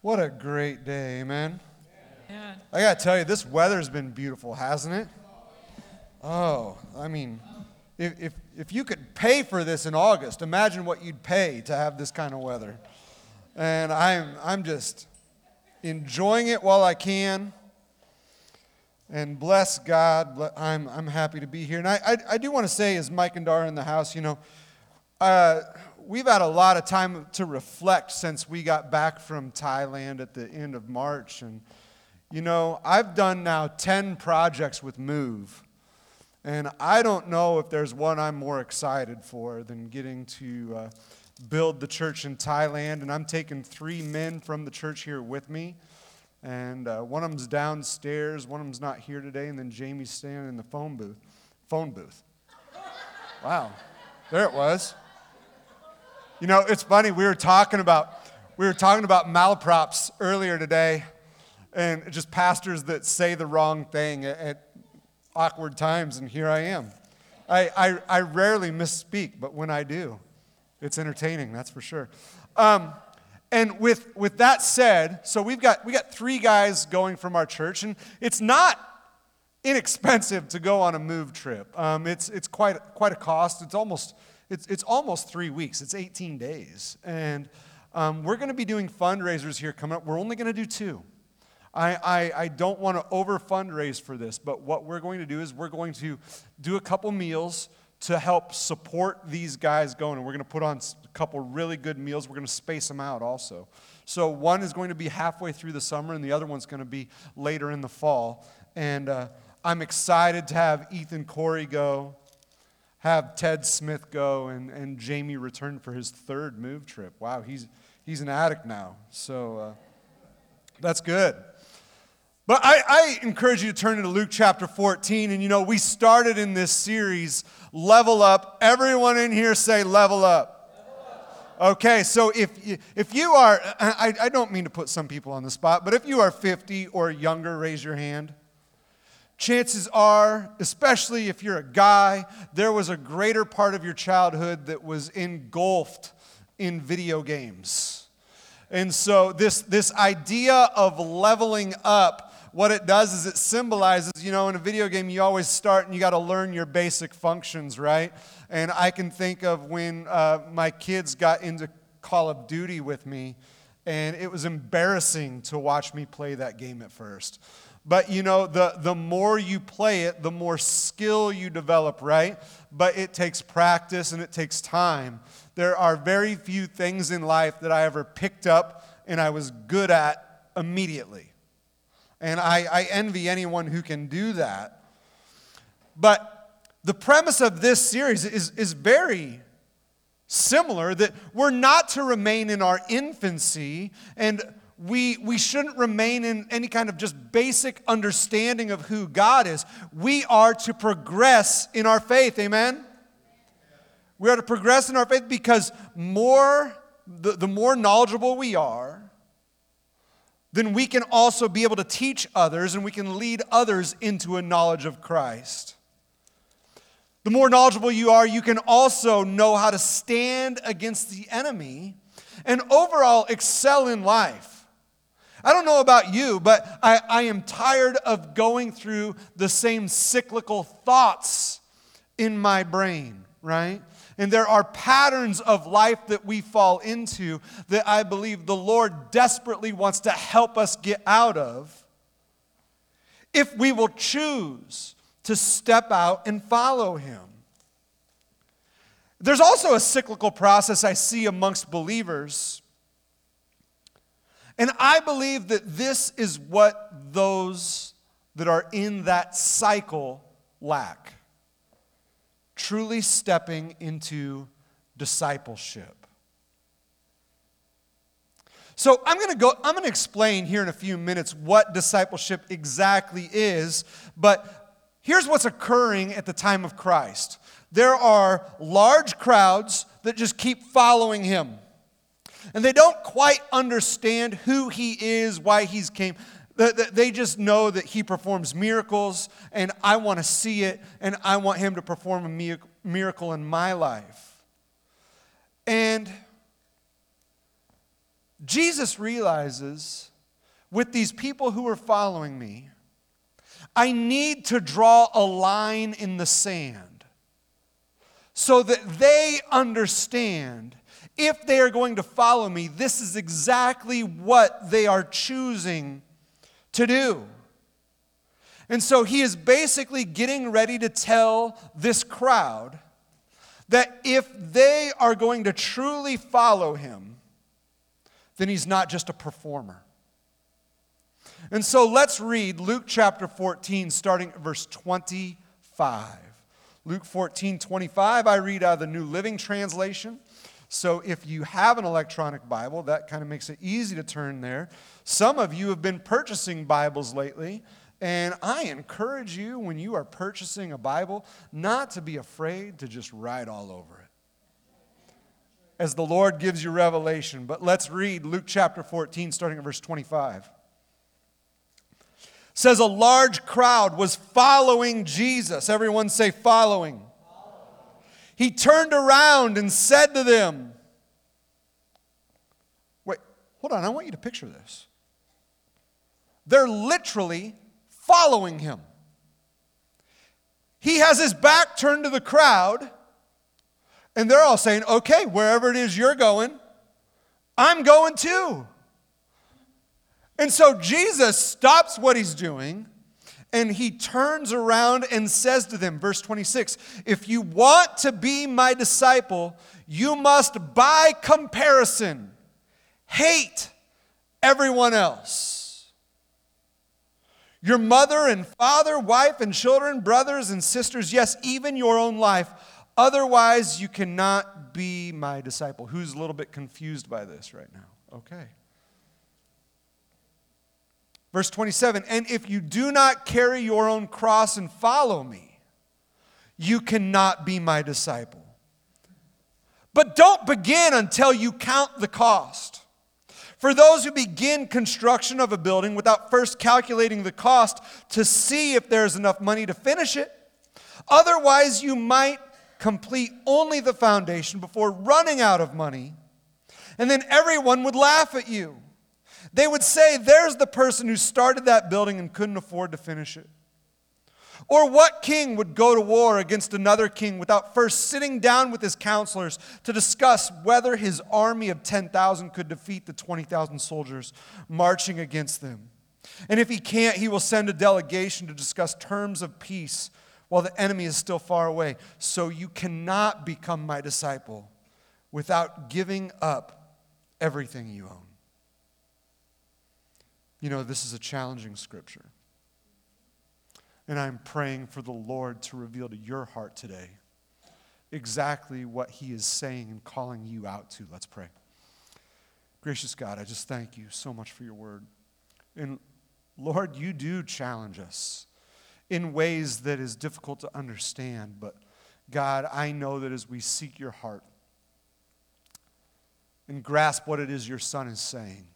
What a great day, amen. Yeah. I got to tell you, this weather's been beautiful, hasn't it? Oh, I mean, if, if, if you could pay for this in August, imagine what you'd pay to have this kind of weather. And I'm, I'm just enjoying it while I can. And bless God, I'm, I'm happy to be here. And I, I, I do want to say, as Mike and Dara in the house, you know, uh, we've had a lot of time to reflect since we got back from Thailand at the end of March. And, you know, I've done now 10 projects with Move. And I don't know if there's one I'm more excited for than getting to uh, build the church in Thailand. And I'm taking three men from the church here with me. And uh, one of them's downstairs, one of them's not here today, and then Jamie's standing in the phone booth. Phone booth. Wow. There it was. You know, it's funny. We were talking about we were talking about malaprops earlier today, and just pastors that say the wrong thing at, at awkward times, and here I am. I, I, I rarely misspeak, but when I do, it's entertaining. That's for sure. Um, and with with that said, so we've got we got three guys going from our church, and it's not inexpensive to go on a move trip. Um, it's, it's quite, quite a cost. It's almost, it's, it's almost three weeks. It's 18 days. And um, we're going to be doing fundraisers here coming up. We're only going to do two. I, I, I don't want to over fundraise for this, but what we're going to do is we're going to do a couple meals to help support these guys going. And we're going to put on a couple really good meals. We're going to space them out also. So one is going to be halfway through the summer, and the other one's going to be later in the fall. And uh, I'm excited to have Ethan Corey go, have Ted Smith go, and, and Jamie return for his third move trip. Wow, he's, he's an addict now. So uh, that's good. But I, I, encourage you to turn into Luke chapter 14. And you know, we started in this series, Level Up. Everyone in here say, Level Up. Okay, so if you, if you are, I, I don't mean to put some people on the spot, but if you are 50 or younger, raise your hand. Chances are, especially if you're a guy, there was a greater part of your childhood that was engulfed in video games. And so, this, this idea of leveling up what it does is it symbolizes, you know, in a video game, you always start and you got to learn your basic functions, right? And I can think of when uh, my kids got into Call of Duty with me, and it was embarrassing to watch me play that game at first. But you know, the, the more you play it, the more skill you develop, right? But it takes practice and it takes time. There are very few things in life that I ever picked up and I was good at immediately. And I, I envy anyone who can do that. But the premise of this series is, is very similar that we're not to remain in our infancy and we, we shouldn't remain in any kind of just basic understanding of who God is. We are to progress in our faith. Amen? We are to progress in our faith because more, the, the more knowledgeable we are, then we can also be able to teach others and we can lead others into a knowledge of Christ. The more knowledgeable you are, you can also know how to stand against the enemy and overall excel in life. I don't know about you, but I, I am tired of going through the same cyclical thoughts in my brain, right? And there are patterns of life that we fall into that I believe the Lord desperately wants to help us get out of if we will choose to step out and follow Him. There's also a cyclical process I see amongst believers. And I believe that this is what those that are in that cycle lack truly stepping into discipleship. So I'm going to go I'm going to explain here in a few minutes what discipleship exactly is, but here's what's occurring at the time of Christ. There are large crowds that just keep following him. And they don't quite understand who he is, why he's came. They just know that he performs miracles, and I want to see it, and I want him to perform a miracle in my life. And Jesus realizes with these people who are following me, I need to draw a line in the sand so that they understand if they are going to follow me, this is exactly what they are choosing to do. And so he is basically getting ready to tell this crowd that if they are going to truly follow him, then he's not just a performer. And so let's read Luke chapter 14, starting at verse 25. Luke 14, 25, I read out of the New Living Translation. So if you have an electronic Bible, that kind of makes it easy to turn there. Some of you have been purchasing Bibles lately, and I encourage you when you are purchasing a Bible not to be afraid to just write all over it. As the Lord gives you revelation. But let's read Luke chapter 14, starting at verse 25 says a large crowd was following Jesus. Everyone say, following. He turned around and said to them, Wait, hold on, I want you to picture this. They're literally following him. He has his back turned to the crowd, and they're all saying, Okay, wherever it is you're going, I'm going too. And so Jesus stops what he's doing and he turns around and says to them, verse 26, if you want to be my disciple, you must, by comparison, hate everyone else. Your mother and father, wife and children, brothers and sisters, yes, even your own life. Otherwise, you cannot be my disciple. Who's a little bit confused by this right now? Okay. Verse 27 And if you do not carry your own cross and follow me, you cannot be my disciple. But don't begin until you count the cost. For those who begin construction of a building without first calculating the cost to see if there's enough money to finish it, otherwise, you might complete only the foundation before running out of money, and then everyone would laugh at you. They would say, There's the person who started that building and couldn't afford to finish it. Or what king would go to war against another king without first sitting down with his counselors to discuss whether his army of 10,000 could defeat the 20,000 soldiers marching against them? And if he can't, he will send a delegation to discuss terms of peace while the enemy is still far away. So you cannot become my disciple without giving up everything you own. You know, this is a challenging scripture. And I'm praying for the Lord to reveal to your heart today exactly what He is saying and calling you out to. Let's pray. Gracious God, I just thank you so much for your word. And Lord, you do challenge us in ways that is difficult to understand, but God, I know that as we seek your heart and grasp what it is your Son is saying,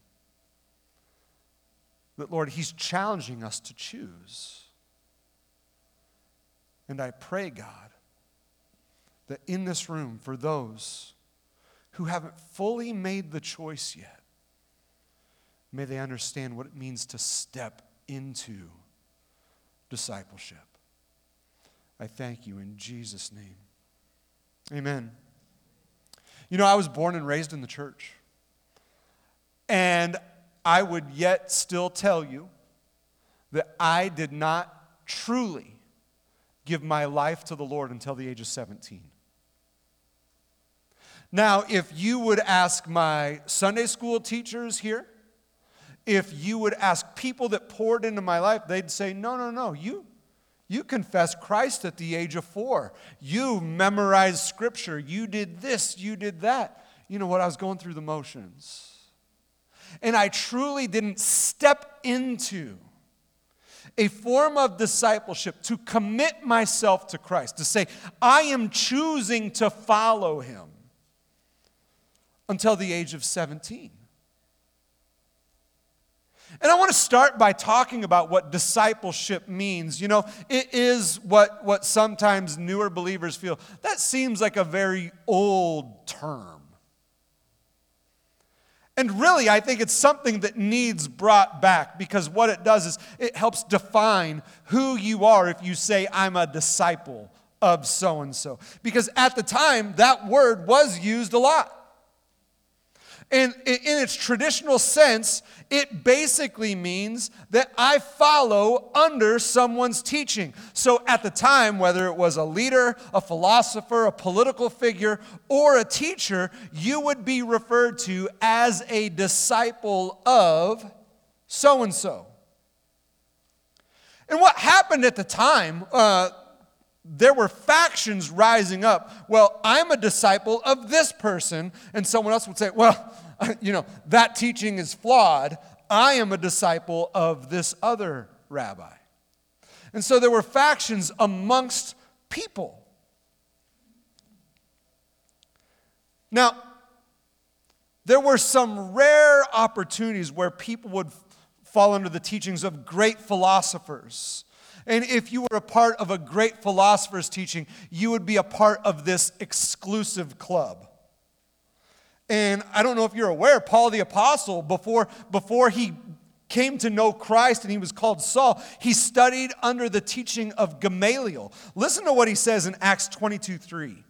Lord, He's challenging us to choose. And I pray, God, that in this room, for those who haven't fully made the choice yet, may they understand what it means to step into discipleship. I thank you in Jesus' name. Amen. You know, I was born and raised in the church. And I would yet still tell you that I did not truly give my life to the Lord until the age of 17. Now, if you would ask my Sunday school teachers here, if you would ask people that poured into my life, they'd say, No, no, no, you, you confessed Christ at the age of four. You memorized scripture. You did this, you did that. You know what? I was going through the motions and I truly didn't step into a form of discipleship to commit myself to Christ, to say, I am choosing to follow him until the age of 17. And I want to start by talking about what discipleship means. You know, it is what, what sometimes newer believers feel. That seems like a very old term. And really, I think it's something that needs brought back because what it does is it helps define who you are if you say, I'm a disciple of so and so. Because at the time, that word was used a lot. And in its traditional sense, it basically means that I follow under someone's teaching. So at the time, whether it was a leader, a philosopher, a political figure, or a teacher, you would be referred to as a disciple of so and so. And what happened at the time, uh, there were factions rising up. Well, I'm a disciple of this person. And someone else would say, well, you know, that teaching is flawed. I am a disciple of this other rabbi. And so there were factions amongst people. Now, there were some rare opportunities where people would fall under the teachings of great philosophers and if you were a part of a great philosopher's teaching, you would be a part of this exclusive club. And I don't know if you're aware, Paul the Apostle, before, before he came to know Christ and he was called Saul, he studied under the teaching of Gamaliel. Listen to what he says in Acts 22 3.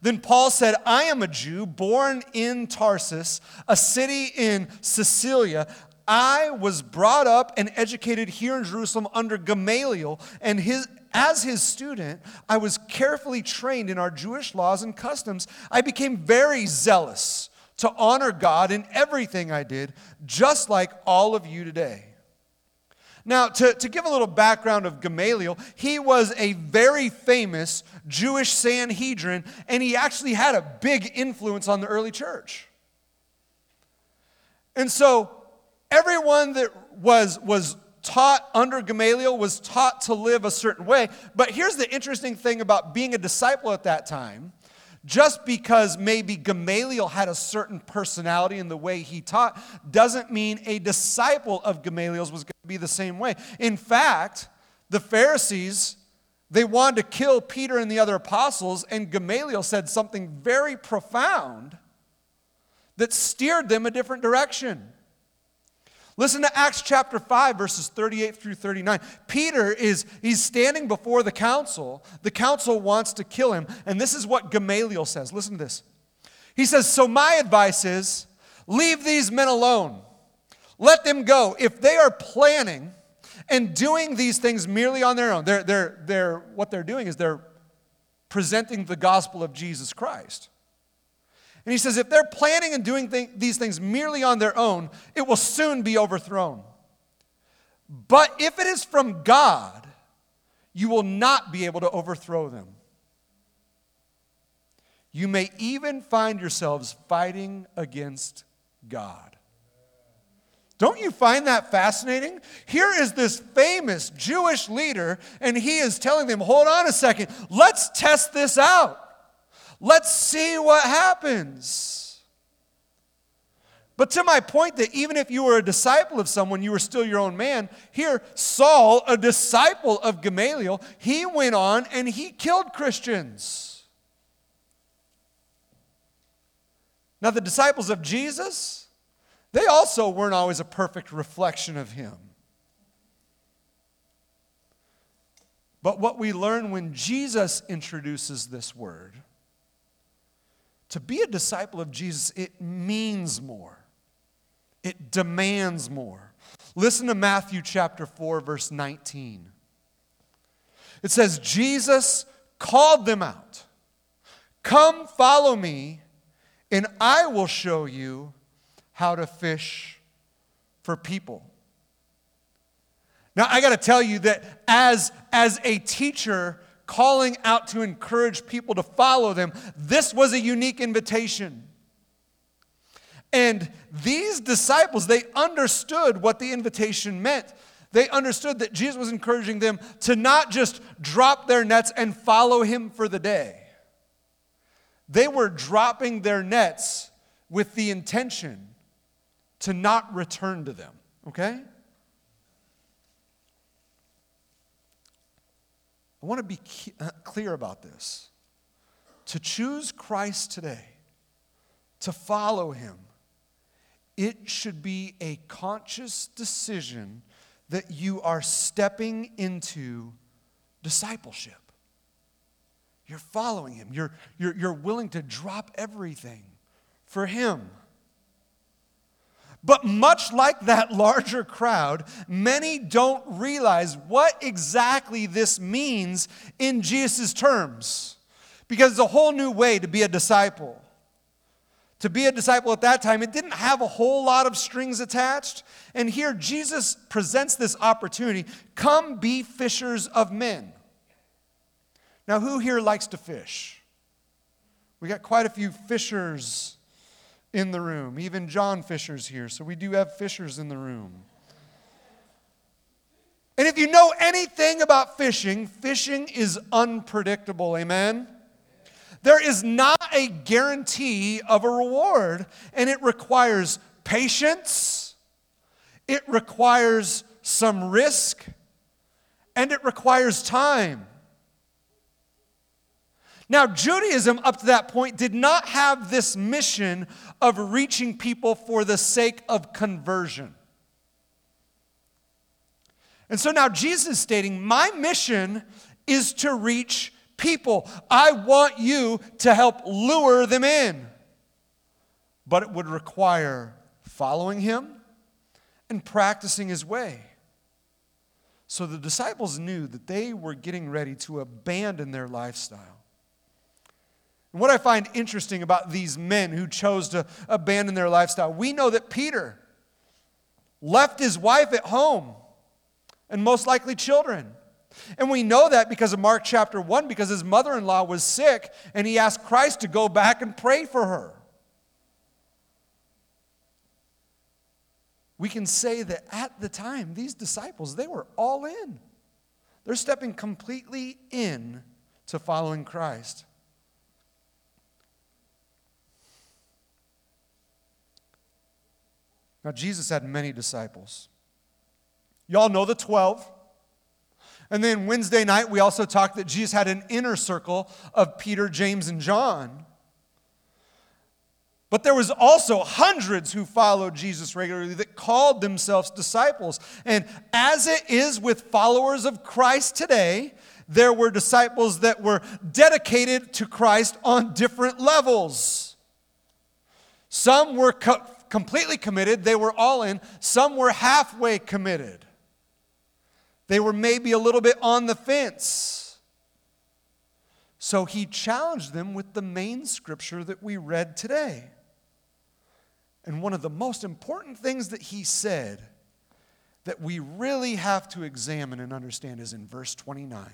Then Paul said, I am a Jew born in Tarsus, a city in Cilicia. I was brought up and educated here in Jerusalem under Gamaliel, and his, as his student, I was carefully trained in our Jewish laws and customs. I became very zealous to honor God in everything I did, just like all of you today. Now, to, to give a little background of Gamaliel, he was a very famous Jewish Sanhedrin, and he actually had a big influence on the early church. And so, Everyone that was, was taught under Gamaliel was taught to live a certain way. But here's the interesting thing about being a disciple at that time. Just because maybe Gamaliel had a certain personality in the way he taught doesn't mean a disciple of Gamaliel's was going to be the same way. In fact, the Pharisees, they wanted to kill Peter and the other apostles, and Gamaliel said something very profound that steered them a different direction. Listen to Acts chapter 5, verses 38 through 39. Peter is he's standing before the council. The council wants to kill him. And this is what Gamaliel says. Listen to this. He says, So my advice is leave these men alone. Let them go. If they are planning and doing these things merely on their own, they're, they're, they're, what they're doing is they're presenting the gospel of Jesus Christ. And he says, if they're planning and doing th- these things merely on their own, it will soon be overthrown. But if it is from God, you will not be able to overthrow them. You may even find yourselves fighting against God. Don't you find that fascinating? Here is this famous Jewish leader, and he is telling them, hold on a second, let's test this out. Let's see what happens. But to my point that even if you were a disciple of someone, you were still your own man. Here, Saul, a disciple of Gamaliel, he went on and he killed Christians. Now, the disciples of Jesus, they also weren't always a perfect reflection of him. But what we learn when Jesus introduces this word to be a disciple of Jesus, it means more, it demands more. Listen to Matthew chapter 4, verse 19. It says, Jesus called them out. Come follow me, and I will show you how to fish for people. Now, I got to tell you that as, as a teacher, calling out to encourage people to follow them. This was a unique invitation. And these disciples, they understood what the invitation meant. They understood that Jesus was encouraging them to not just drop their nets and follow him for the day. They were dropping their nets with the intention to not return to them, okay? I want to be uh, clear about this. To choose Christ today, to follow him, it should be a conscious decision that you are stepping into discipleship. You're following him, you're, you're, you're willing to drop everything for him. But much like that larger crowd, many don't realize what exactly this means in Jesus' terms. Because it's a whole new way to be a disciple. To be a disciple at that time, it didn't have a whole lot of strings attached. And here Jesus presents this opportunity come be fishers of men. Now, who here likes to fish? We got quite a few fishers in the room. Even John Fisher's here, so we do have fishers in the room. And if you know anything about fishing, fishing is unpredictable. Amen? There is not a guarantee of a reward, and it requires patience, it requires some risk, and it requires time. Now, Judaism, up to that point, did not have this mission of reaching people for the sake of conversion. And so now Jesus is stating, My mission is to reach people. I want you to help lure them in. But it would require following him and practicing his way. So the disciples knew that they were getting ready to abandon their lifestyle. And what I find interesting about these men who chose to abandon their lifestyle, we know that Peter left his wife at home and most likely children. And we know that because of Mark chapter 1, because his mother in law was sick and he asked Christ to go back and pray for her. We can say that at the time, these disciples, they were all in. They're stepping completely in to following Christ. Now, Jesus had many disciples. Y'all know the 12. And then Wednesday night, we also talked that Jesus had an inner circle of Peter, James, and John. But there was also hundreds who followed Jesus regularly that called themselves disciples. And as it is with followers of Christ today, there were disciples that were dedicated to Christ on different levels. Some were co- completely committed, they were all in. Some were halfway committed. They were maybe a little bit on the fence. So he challenged them with the main scripture that we read today. And one of the most important things that he said that we really have to examine and understand is in verse 29.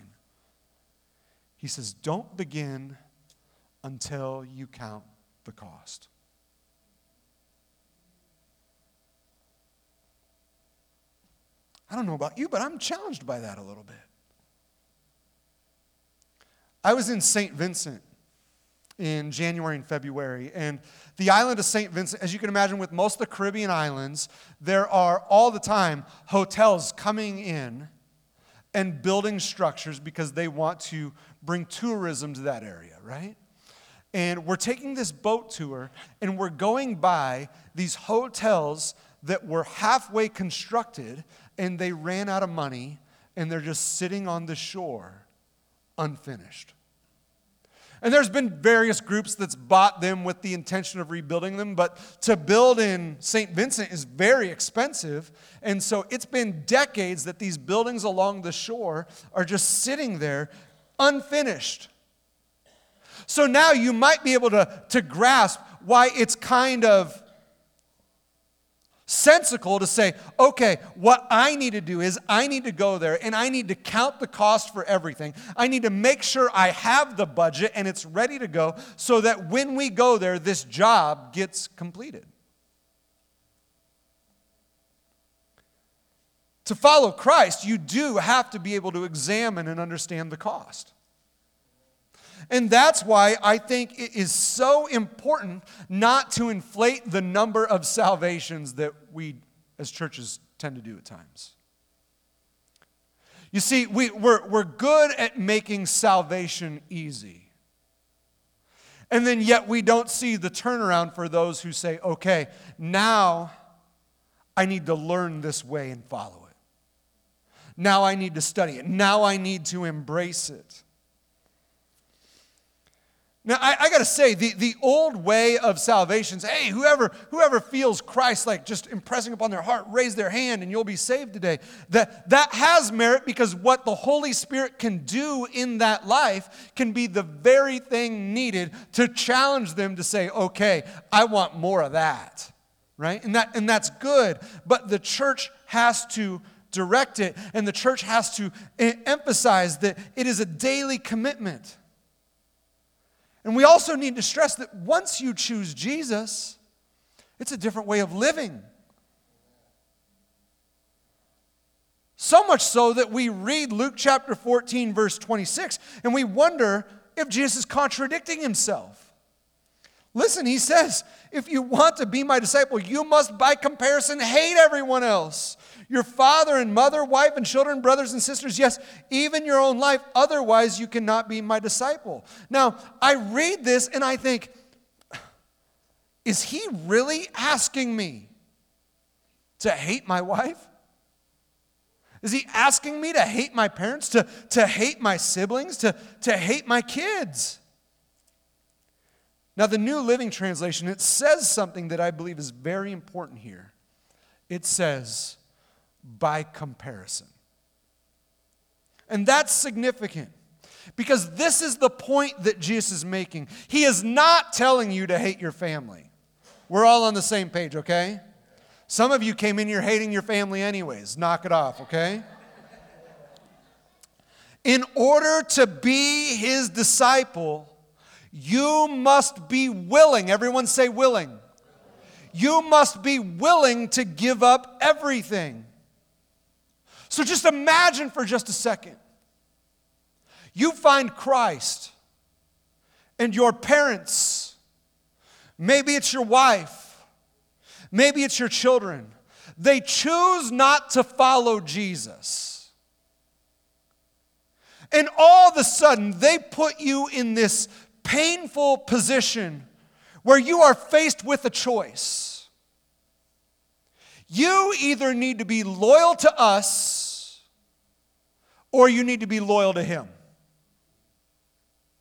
He says, Don't begin until you count the cost. I don't know about you, but I'm challenged by that a little bit. I was in St. Vincent in January and February, and the island of St. Vincent, as you can imagine, with most of the Caribbean islands, there are all the time hotels coming in and building structures because they want to bring tourism to that area, right? And we're taking this boat tour and we're going by these hotels that were halfway constructed and they ran out of money and they're just sitting on the shore unfinished. And there's been various groups that's bought them with the intention of rebuilding them, but to build in St. Vincent is very expensive. And so it's been decades that these buildings along the shore are just sitting there unfinished. So now you might be able to, to grasp why it's kind of sensical to say, okay, what I need to do is I need to go there and I need to count the cost for everything. I need to make sure I have the budget and it's ready to go so that when we go there, this job gets completed. To follow Christ, you do have to be able to examine and understand the cost. And that's why I think it is so important not to inflate the number of salvations that we as churches tend to do at times. You see, we, we're, we're good at making salvation easy. And then yet we don't see the turnaround for those who say, okay, now I need to learn this way and follow it. Now I need to study it. Now I need to embrace it. Now, I, I got to say, the, the old way of salvation is hey, whoever, whoever feels Christ like just impressing upon their heart, raise their hand and you'll be saved today. That, that has merit because what the Holy Spirit can do in that life can be the very thing needed to challenge them to say, okay, I want more of that, right? And, that, and that's good, but the church has to direct it and the church has to emphasize that it is a daily commitment. And we also need to stress that once you choose Jesus, it's a different way of living. So much so that we read Luke chapter 14, verse 26, and we wonder if Jesus is contradicting himself. Listen, he says, if you want to be my disciple, you must, by comparison, hate everyone else your father and mother, wife and children, brothers and sisters, yes, even your own life. Otherwise, you cannot be my disciple. Now, I read this and I think, is he really asking me to hate my wife? Is he asking me to hate my parents, to, to hate my siblings, to, to hate my kids? Now, the New Living Translation, it says something that I believe is very important here. It says, by comparison. And that's significant because this is the point that Jesus is making. He is not telling you to hate your family. We're all on the same page, okay? Some of you came in here hating your family, anyways. Knock it off, okay? In order to be his disciple, you must be willing. Everyone say willing. You must be willing to give up everything. So just imagine for just a second. You find Christ, and your parents, maybe it's your wife, maybe it's your children, they choose not to follow Jesus. And all of a sudden, they put you in this painful position where you are faced with a choice. You either need to be loyal to us or you need to be loyal to Him.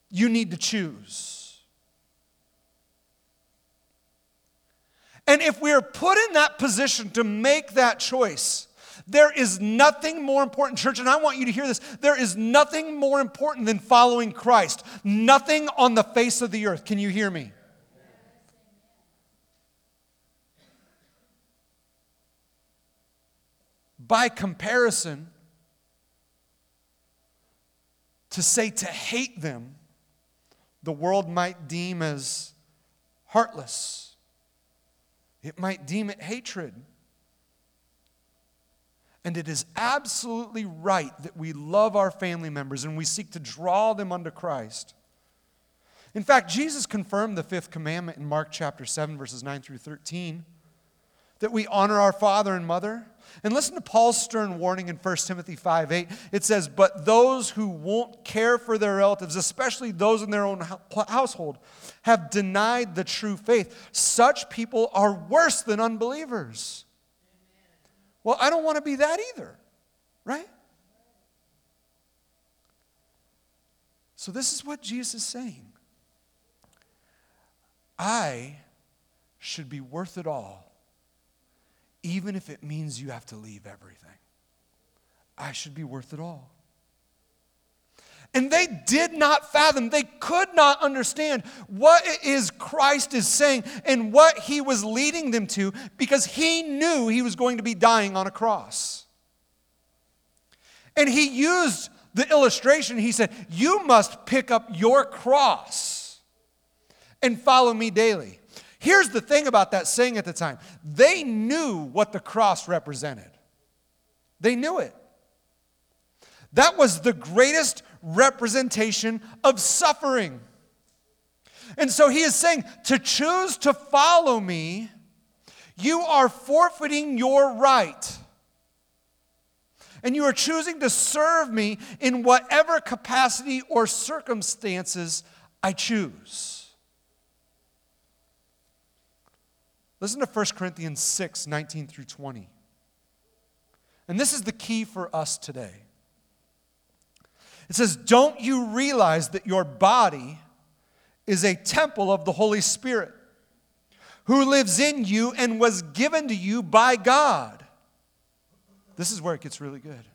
You need to choose. And if we are put in that position to make that choice, there is nothing more important, church, and I want you to hear this. There is nothing more important than following Christ. Nothing on the face of the earth. Can you hear me? by comparison, to say to hate them, the world might deem as heartless. It might deem it hatred. And it is absolutely right that we love our family members and we seek to draw them unto Christ. In fact, Jesus confirmed the fifth commandment in Mark chapter 7, verses 9 through 13 that we honor our father and mother. And listen to Paul's stern warning in 1 Timothy 5 8. It says, But those who won't care for their relatives, especially those in their own household, have denied the true faith. Such people are worse than unbelievers. Well, I don't want to be that either, right? So, this is what Jesus is saying I should be worth it all even if it means you have to leave everything. I should be worth it all. And they did not fathom, they could not understand what it is Christ is saying and what he was leading them to because he knew he was going to be dying on a cross. And he used the illustration. He said, You must pick up your cross and follow me daily. Here's the thing about that saying at the time they knew what the cross represented, they knew it. That was the greatest representation of suffering. And so he is saying to choose to follow me, you are forfeiting your right. And you are choosing to serve me in whatever capacity or circumstances I choose. Listen to 1 Corinthians 6 19 through 20. And this is the key for us today. It says, Don't you realize that your body is a temple of the Holy Spirit who lives in you and was given to you by God? This is where it gets really good.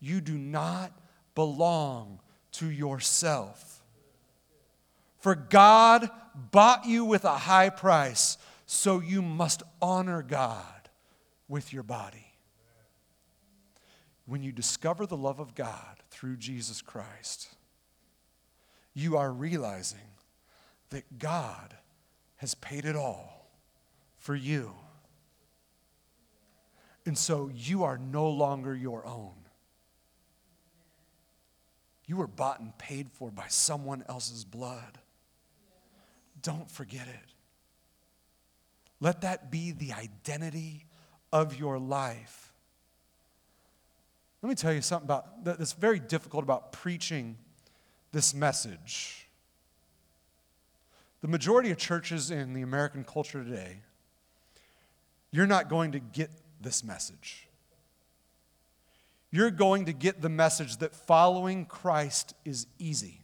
You do not belong to yourself. For God bought you with a high price, so you must honor God with your body. When you discover the love of God through Jesus Christ, you are realizing that God has paid it all for you. And so you are no longer your own. You were bought and paid for by someone else's blood. Don't forget it. Let that be the identity of your life. Let me tell you something about that's very difficult about preaching this message. The majority of churches in the American culture today, you're not going to get this message you're going to get the message that following Christ is easy.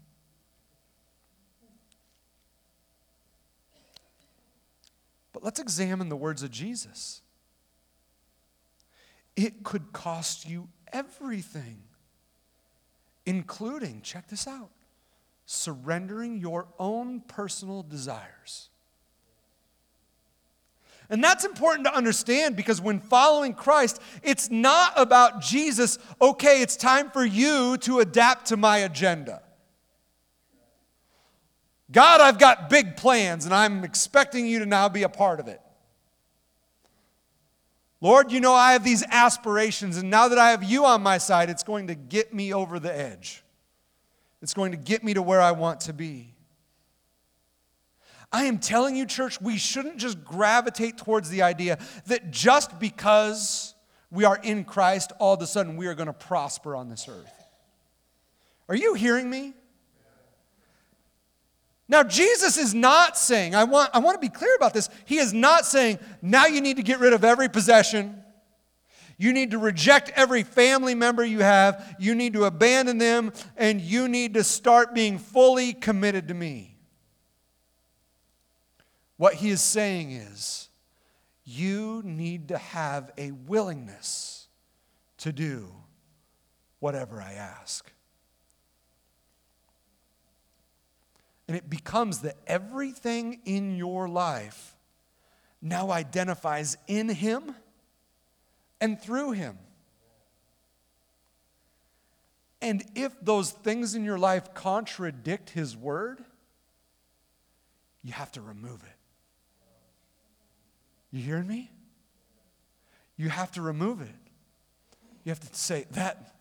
But let's examine the words of Jesus. It could cost you everything, including, check this out, surrendering your own personal desires. And that's important to understand because when following Christ, it's not about Jesus, okay, it's time for you to adapt to my agenda. God, I've got big plans and I'm expecting you to now be a part of it. Lord, you know I have these aspirations, and now that I have you on my side, it's going to get me over the edge. It's going to get me to where I want to be. I am telling you, church, we shouldn't just gravitate towards the idea that just because we are in Christ, all of a sudden we are going to prosper on this earth. Are you hearing me? Now, Jesus is not saying, I want, I want to be clear about this. He is not saying, now you need to get rid of every possession. You need to reject every family member you have. You need to abandon them, and you need to start being fully committed to me. What he is saying is, you need to have a willingness to do whatever I ask. And it becomes that everything in your life now identifies in Him and through Him. And if those things in your life contradict His word, you have to remove it. You hearing me? You have to remove it. You have to say, that,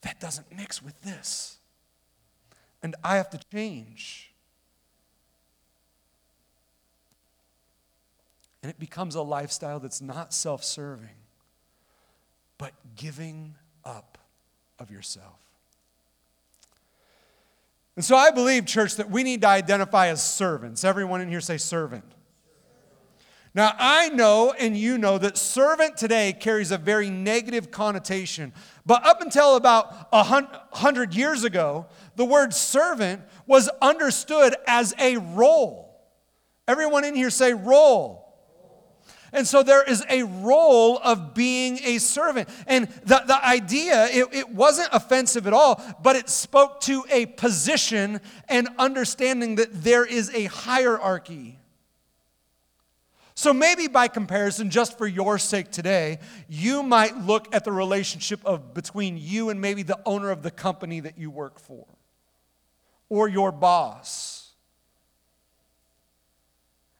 that doesn't mix with this. And I have to change. And it becomes a lifestyle that's not self serving, but giving up of yourself. And so I believe, church, that we need to identify as servants. Everyone in here say servant. Now, I know and you know that servant today carries a very negative connotation. But up until about a hundred years ago, the word servant was understood as a role. Everyone in here say role. And so there is a role of being a servant. And the, the idea, it, it wasn't offensive at all, but it spoke to a position and understanding that there is a hierarchy. So maybe by comparison, just for your sake today, you might look at the relationship of between you and maybe the owner of the company that you work for or your boss.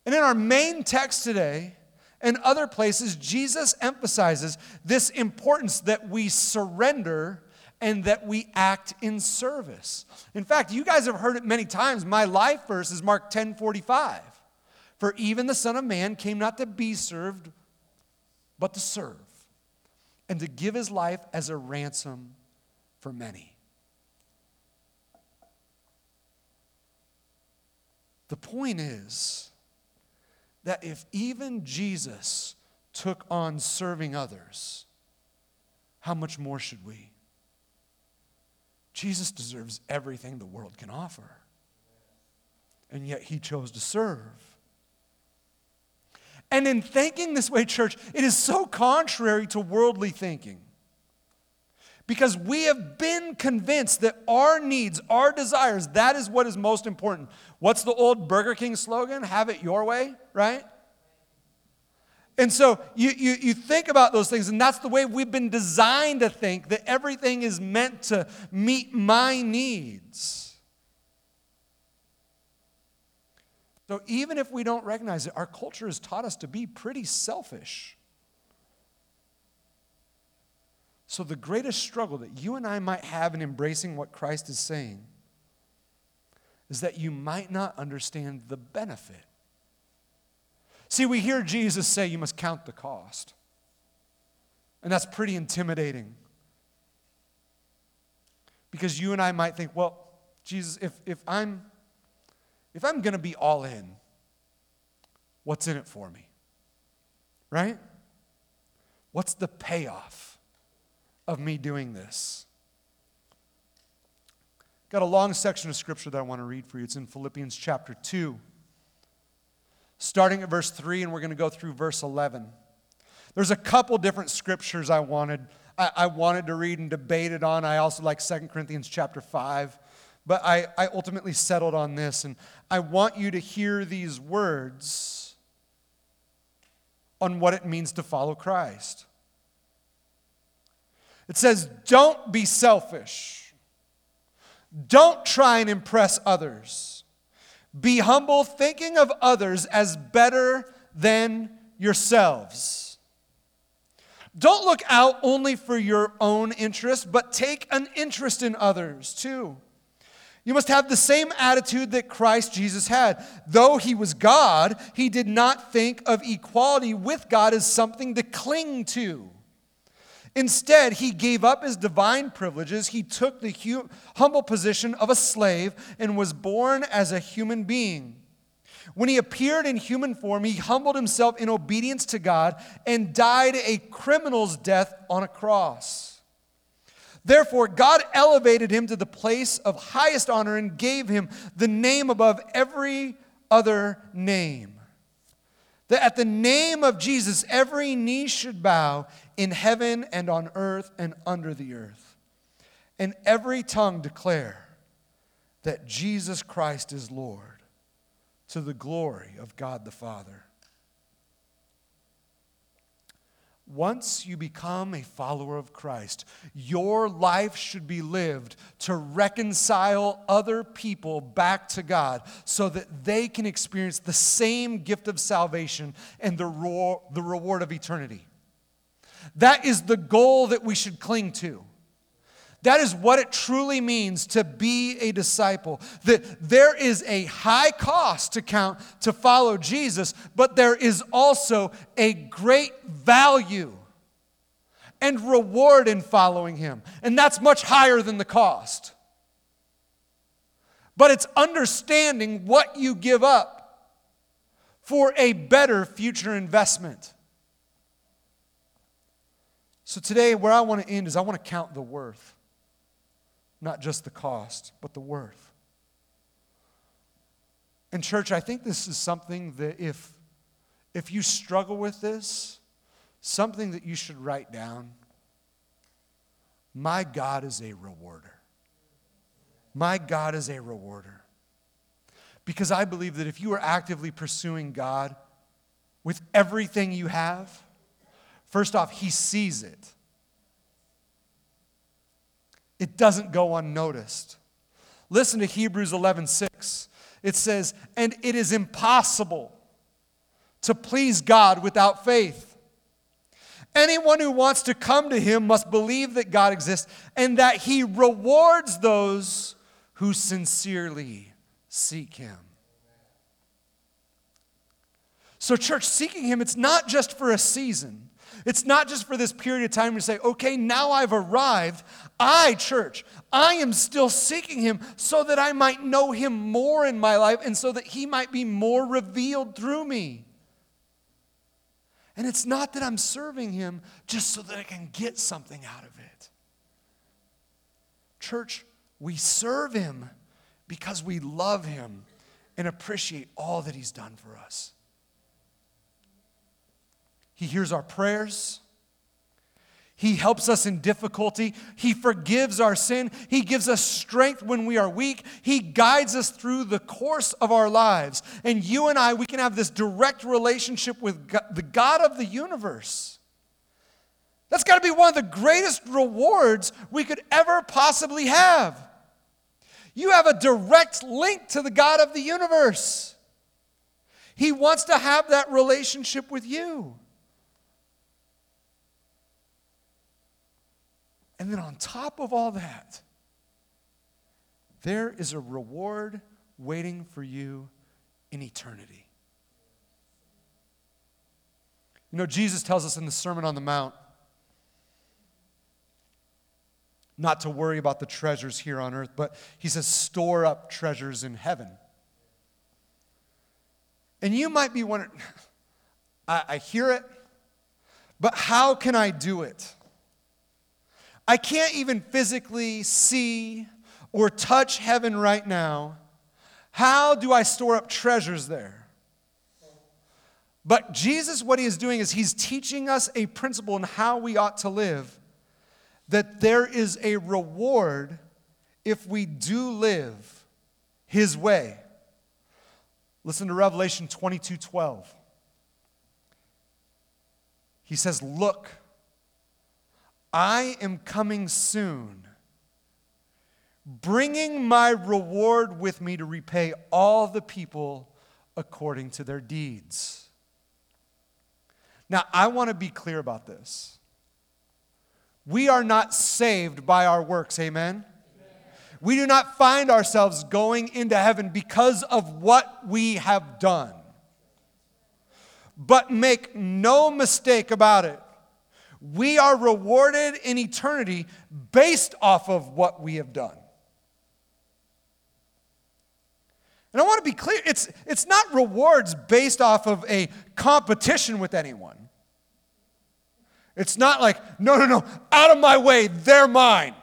And in our main text today and other places, Jesus emphasizes this importance that we surrender and that we act in service. In fact, you guys have heard it many times. My life verse is Mark 10 45. For even the Son of Man came not to be served, but to serve, and to give his life as a ransom for many. The point is that if even Jesus took on serving others, how much more should we? Jesus deserves everything the world can offer. And yet he chose to serve. And in thinking this way, church, it is so contrary to worldly thinking. Because we have been convinced that our needs, our desires, that is what is most important. What's the old Burger King slogan? Have it your way, right? And so you, you, you think about those things, and that's the way we've been designed to think that everything is meant to meet my needs. So even if we don't recognize it, our culture has taught us to be pretty selfish. So the greatest struggle that you and I might have in embracing what Christ is saying is that you might not understand the benefit See, we hear Jesus say you must count the cost. And that's pretty intimidating. Because you and I might think, well, Jesus, if, if I'm if I'm gonna be all in, what's in it for me? Right? What's the payoff of me doing this? Got a long section of scripture that I want to read for you. It's in Philippians chapter 2 starting at verse 3, and we're going to go through verse 11. There's a couple different scriptures I wanted, I, I wanted to read and debated on. I also like 2 Corinthians chapter 5. But I, I ultimately settled on this, and I want you to hear these words on what it means to follow Christ. It says, Don't be selfish. Don't try and impress others. Be humble, thinking of others as better than yourselves. Don't look out only for your own interest, but take an interest in others too. You must have the same attitude that Christ Jesus had. Though he was God, he did not think of equality with God as something to cling to. Instead, he gave up his divine privileges. He took the hu- humble position of a slave and was born as a human being. When he appeared in human form, he humbled himself in obedience to God and died a criminal's death on a cross. Therefore, God elevated him to the place of highest honor and gave him the name above every other name. That at the name of Jesus, every knee should bow in heaven and on earth and under the earth, and every tongue declare that Jesus Christ is Lord to the glory of God the Father. Once you become a follower of Christ, your life should be lived to reconcile other people back to God so that they can experience the same gift of salvation and the, reward of eternity. That is the goal that we should cling to. That is what it truly means to be a disciple. That there is a high cost to count to follow Jesus, but there is also a great value and reward in following him. And that's much higher than the cost. But it's understanding what you give up for a better future investment. So today, where I want to end is I want to count the worth, not just the cost, but the worth. And, church, I think this is something that if, if you struggle with this, something that you should write down. My God is a rewarder. My God is a rewarder. Because I believe that if you are actively pursuing God with everything you have, First off, he sees it. It doesn't go unnoticed. Listen to Hebrews 11:6. It says, "And it is impossible to please God without faith. Anyone who wants to come to him must believe that God exists and that he rewards those who sincerely seek him." So, church, seeking him, it's not just for a season. It's not just for this period of time to say, okay, now I've arrived. I, church, I am still seeking him so that I might know him more in my life and so that he might be more revealed through me. And it's not that I'm serving him just so that I can get something out of it. Church, we serve him because we love him and appreciate all that he's done for us. He hears our prayers. He helps us in difficulty. He forgives our sin. He gives us strength when we are weak. He guides us through the course of our lives. And you and I, we can have this direct relationship with God, the God of the universe. That's got to be one of the greatest rewards we could ever possibly have. You have a direct link to the God of the universe. He wants to have that relationship with you. And then on top of all that, there is a reward waiting for you in eternity. You know, Jesus tells us in the Sermon on the Mount not to worry about the treasures here on earth, but he says, store up treasures in heaven. And you might be wondering, I, I hear it, but how can I do it? I can't even physically see or touch heaven right now. How do I store up treasures there? But Jesus, what he is doing is he's teaching us a principle in how we ought to live that there is a reward if we do live his way. Listen to Revelation 22 12. He says, Look, I am coming soon, bringing my reward with me to repay all the people according to their deeds. Now, I want to be clear about this. We are not saved by our works, amen? We do not find ourselves going into heaven because of what we have done. But make no mistake about it we are rewarded in eternity based off of what we have done. And I want to be clear it's, it's not rewards based off of a competition with anyone. It's not like, no, no, no, out of my way, they're mine.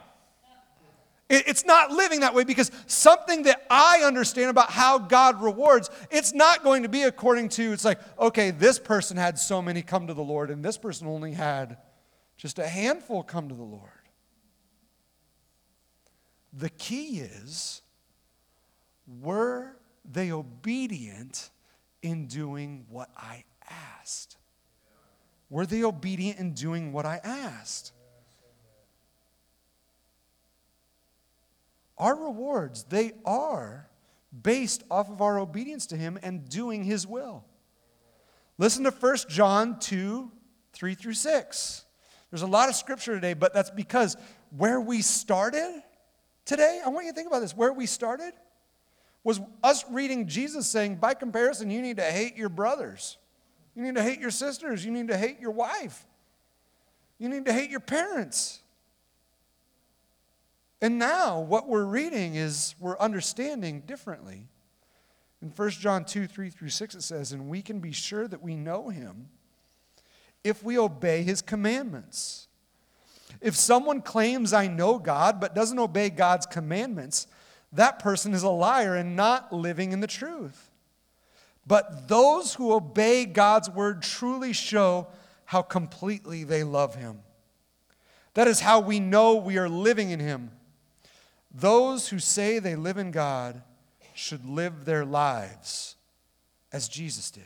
It's not living that way because something that I understand about how God rewards, it's not going to be according to, it's like, okay, this person had so many come to the Lord and this person only had just a handful come to the Lord. The key is were they obedient in doing what I asked? Were they obedient in doing what I asked? Our rewards, they are based off of our obedience to Him and doing His will. Listen to 1 John 2 3 through 6. There's a lot of scripture today, but that's because where we started today, I want you to think about this. Where we started was us reading Jesus saying, by comparison, you need to hate your brothers. You need to hate your sisters. You need to hate your wife. You need to hate your parents. And now, what we're reading is we're understanding differently. In 1 John 2 3 through 6, it says, And we can be sure that we know him if we obey his commandments. If someone claims, I know God, but doesn't obey God's commandments, that person is a liar and not living in the truth. But those who obey God's word truly show how completely they love him. That is how we know we are living in him. Those who say they live in God should live their lives as Jesus did.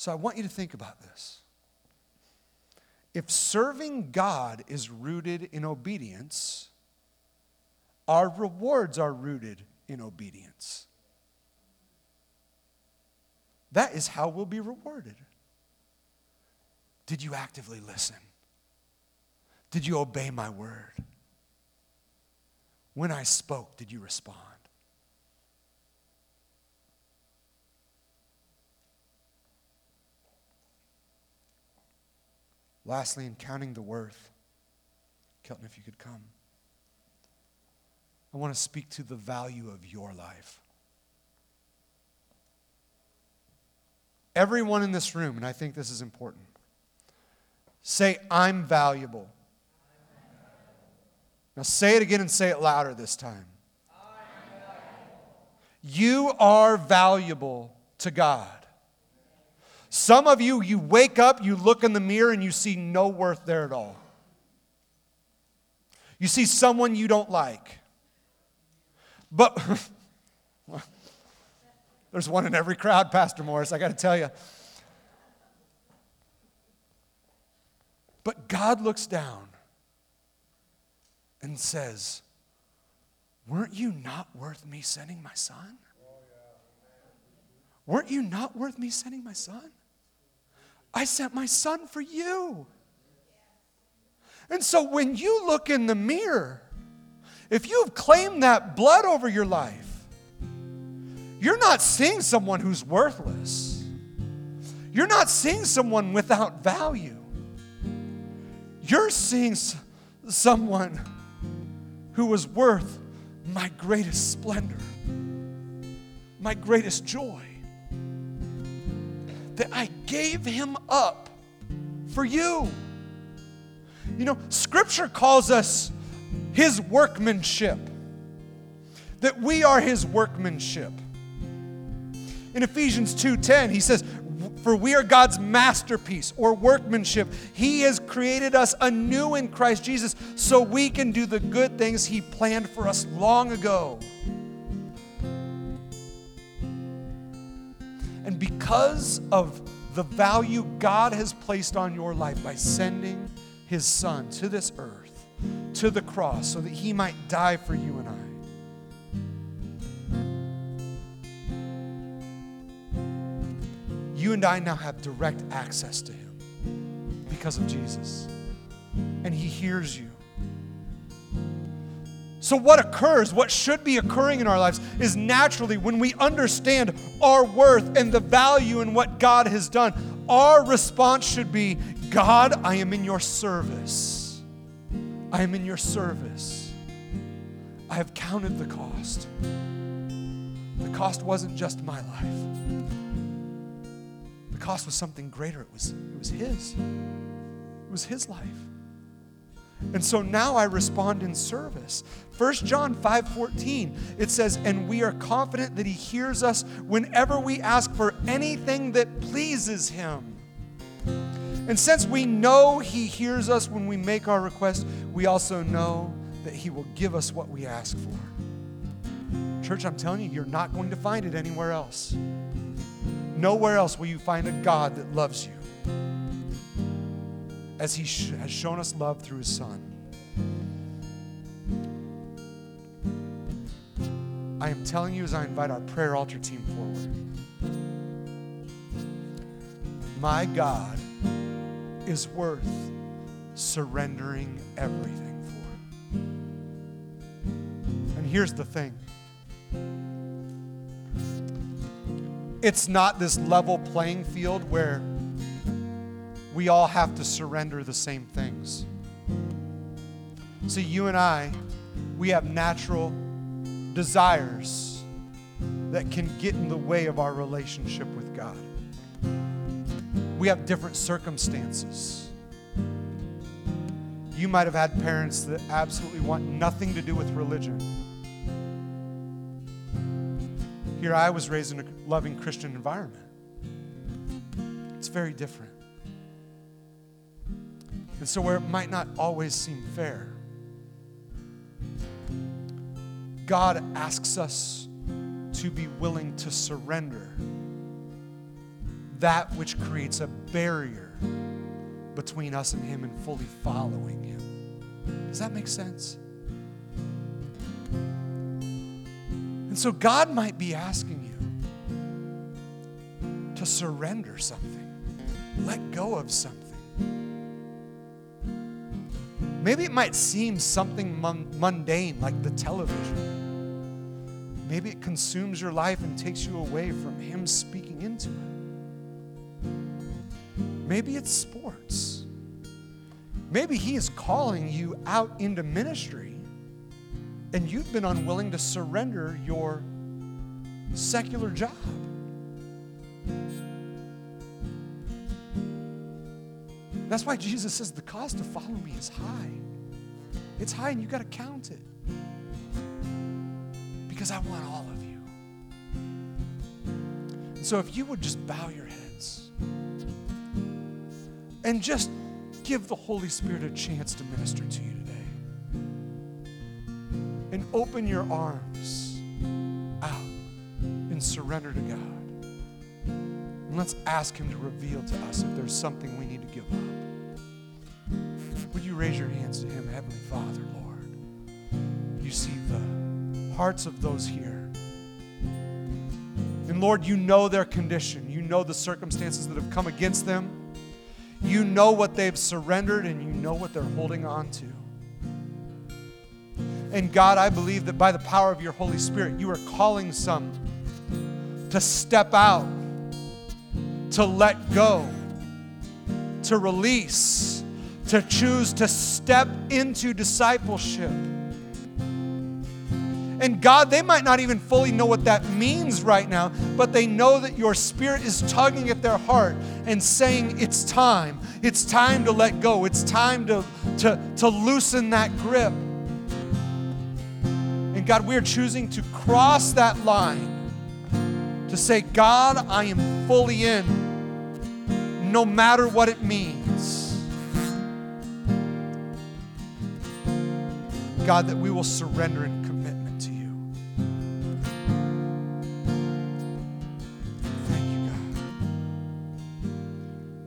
So I want you to think about this. If serving God is rooted in obedience, our rewards are rooted in obedience. That is how we'll be rewarded. Did you actively listen? Did you obey my word? When I spoke, did you respond? Lastly, in counting the worth, Kelton, if you could come. I want to speak to the value of your life. everyone in this room, and I think this is important, say, I'm valuable. Now say it again and say it louder this time. You are valuable to God. Some of you, you wake up, you look in the mirror, and you see no worth there at all. You see someone you don't like. But there's one in every crowd, Pastor Morris, I got to tell you. But God looks down and says, Weren't you not worth me sending my son? Weren't you not worth me sending my son? I sent my son for you. And so when you look in the mirror, if you've claimed that blood over your life, you're not seeing someone who's worthless. You're not seeing someone without value. You're seeing someone who was worth my greatest splendor, my greatest joy. That I gave him up for you. You know, Scripture calls us his workmanship, that we are his workmanship. In Ephesians 2:10, he says, "For we are God's masterpiece or workmanship. He has created us anew in Christ Jesus so we can do the good things he planned for us long ago." And because of the value God has placed on your life by sending his son to this earth, to the cross, so that he might die for you and I. You and I now have direct access to him because of Jesus. And he hears you. So, what occurs, what should be occurring in our lives, is naturally when we understand our worth and the value in what God has done, our response should be God, I am in your service. I am in your service. I have counted the cost. The cost wasn't just my life. The cost was something greater. It was, it was his. It was his life. And so now I respond in service. 1 John 5:14 it says and we are confident that he hears us whenever we ask for anything that pleases him. And since we know He hears us when we make our request, we also know that He will give us what we ask for. Church, I'm telling you, you're not going to find it anywhere else. Nowhere else will you find a God that loves you as He sh- has shown us love through His Son. I am telling you as I invite our prayer altar team forward. My God is worth surrendering everything for. And here's the thing it's not this level playing field where we all have to surrender the same things. See, you and I, we have natural desires that can get in the way of our relationship with God. We have different circumstances. You might have had parents that absolutely want nothing to do with religion. Here I was raised in a loving Christian environment. It's very different. And so, where it might not always seem fair, God asks us to be willing to surrender that which creates a barrier between us and Him and fully following Him. Does that make sense? And so God might be asking you to surrender something, let go of something. Maybe it might seem something mundane like the television. Maybe it consumes your life and takes you away from Him speaking into it. Maybe it's sports. Maybe He is calling you out into ministry and you've been unwilling to surrender your secular job. That's why Jesus says the cost to follow me is high. It's high and you got to count it. Because I want all of you. And so if you would just bow your heads and just give the Holy Spirit a chance to minister to you today. And open your arms out and surrender to God. And let's ask Him to reveal to us if there's something we need to give up. Raise your hands to Him, Heavenly Father, Lord? You see the hearts of those here. And Lord, you know their condition. You know the circumstances that have come against them. You know what they've surrendered and you know what they're holding on to. And God, I believe that by the power of your Holy Spirit, you are calling some to step out to let go, to release, to choose to step into discipleship. And God, they might not even fully know what that means right now, but they know that your spirit is tugging at their heart and saying, It's time. It's time to let go. It's time to, to, to loosen that grip. And God, we're choosing to cross that line to say, God, I am fully in, no matter what it means. God, that we will surrender in commitment to you. Thank you, God.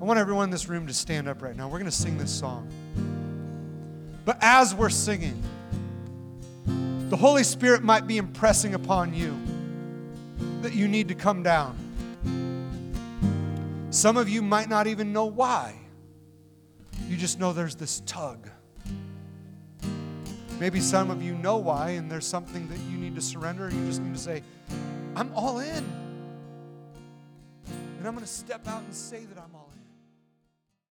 I want everyone in this room to stand up right now. We're going to sing this song. But as we're singing, the Holy Spirit might be impressing upon you that you need to come down. Some of you might not even know why. You just know there's this tug. Maybe some of you know why, and there's something that you need to surrender. You just need to say, I'm all in. And I'm going to step out and say that I'm